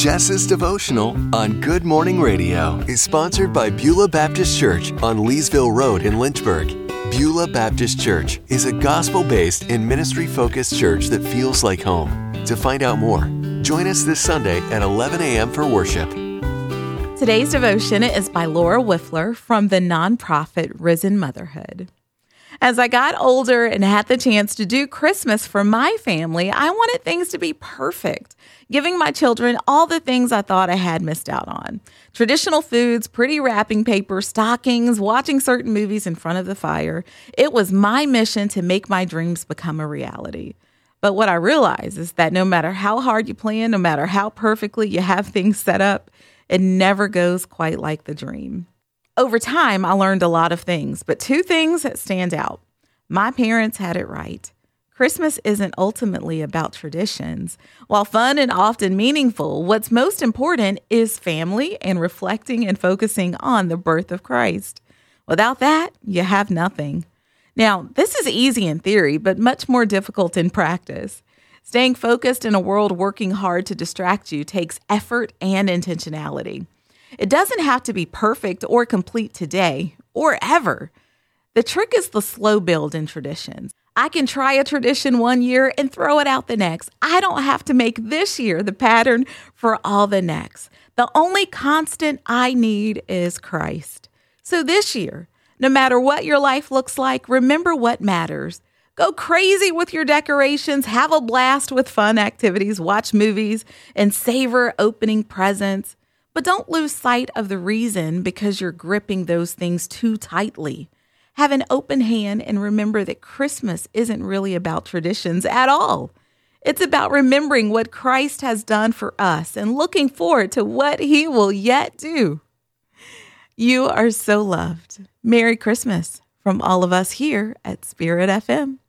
Jess's devotional on Good Morning Radio is sponsored by Beulah Baptist Church on Leesville Road in Lynchburg. Beulah Baptist Church is a gospel based and ministry focused church that feels like home. To find out more, join us this Sunday at 11 a.m. for worship. Today's devotion is by Laura Wifler from the nonprofit Risen Motherhood. As I got older and had the chance to do Christmas for my family, I wanted things to be perfect, giving my children all the things I thought I had missed out on traditional foods, pretty wrapping paper, stockings, watching certain movies in front of the fire. It was my mission to make my dreams become a reality. But what I realize is that no matter how hard you plan, no matter how perfectly you have things set up, it never goes quite like the dream. Over time, I learned a lot of things, but two things that stand out. My parents had it right. Christmas isn't ultimately about traditions. While fun and often meaningful, what's most important is family and reflecting and focusing on the birth of Christ. Without that, you have nothing. Now, this is easy in theory, but much more difficult in practice. Staying focused in a world working hard to distract you takes effort and intentionality. It doesn't have to be perfect or complete today or ever. The trick is the slow build in traditions. I can try a tradition one year and throw it out the next. I don't have to make this year the pattern for all the next. The only constant I need is Christ. So this year, no matter what your life looks like, remember what matters. Go crazy with your decorations, have a blast with fun activities, watch movies, and savor opening presents. But don't lose sight of the reason because you're gripping those things too tightly. Have an open hand and remember that Christmas isn't really about traditions at all. It's about remembering what Christ has done for us and looking forward to what he will yet do. You are so loved. Merry Christmas from all of us here at Spirit FM.